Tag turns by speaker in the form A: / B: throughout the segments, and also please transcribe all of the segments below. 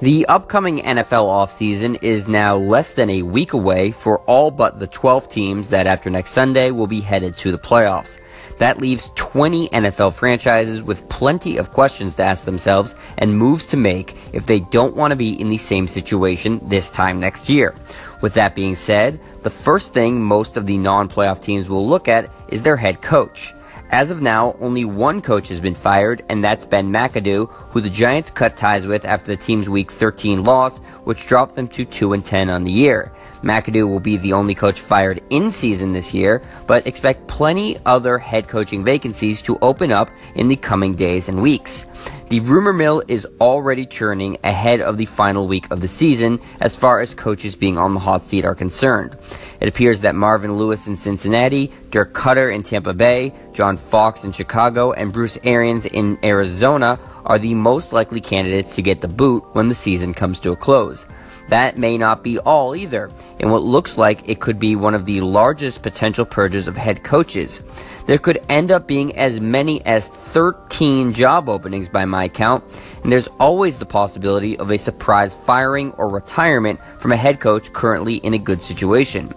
A: The upcoming NFL offseason is now less than a week away for all but the 12 teams that after next Sunday will be headed to the playoffs. That leaves 20 NFL franchises with plenty of questions to ask themselves and moves to make if they don't want to be in the same situation this time next year. With that being said, the first thing most of the non playoff teams will look at is their head coach. As of now, only one coach has been fired, and that's Ben McAdoo, who the Giants cut ties with after the team's Week 13 loss, which dropped them to 2 and 10 on the year. McAdoo will be the only coach fired in season this year, but expect plenty other head coaching vacancies to open up in the coming days and weeks. The rumor mill is already churning ahead of the final week of the season as far as coaches being on the hot seat are concerned. It appears that Marvin Lewis in Cincinnati, Dirk Koetter in Tampa Bay, John Fox in Chicago, and Bruce Arians in Arizona are the most likely candidates to get the boot when the season comes to a close. That may not be all either, in what looks like it could be one of the largest potential purges of head coaches. There could end up being as many as 13 job openings by my count, and there's always the possibility of a surprise firing or retirement from a head coach currently in a good situation.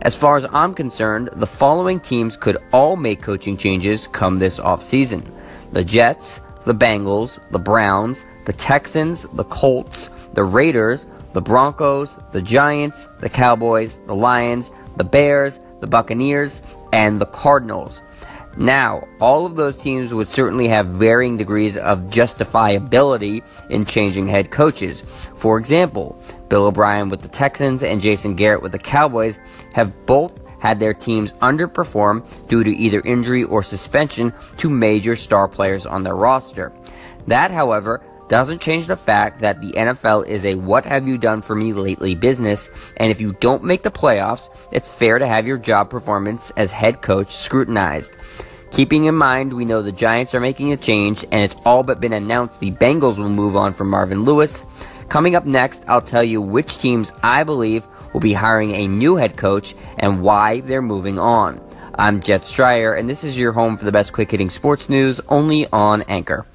A: As far as I'm concerned, the following teams could all make coaching changes come this offseason the Jets, the Bengals, the Browns, the Texans, the Colts, the Raiders, the Broncos, the Giants, the Cowboys, the Lions, the Bears, the Buccaneers, and the Cardinals. Now, all of those teams would certainly have varying degrees of justifiability in changing head coaches. For example, Bill O'Brien with the Texans and Jason Garrett with the Cowboys have both had their teams underperform due to either injury or suspension to major star players on their roster. That, however, doesn't change the fact that the NFL is a what have you done for me lately business, and if you don't make the playoffs, it's fair to have your job performance as head coach scrutinized. Keeping in mind, we know the Giants are making a change, and it's all but been announced the Bengals will move on from Marvin Lewis. Coming up next, I'll tell you which teams I believe will be hiring a new head coach and why they're moving on. I'm Jet Stryer, and this is your home for the best quick hitting sports news only on Anchor.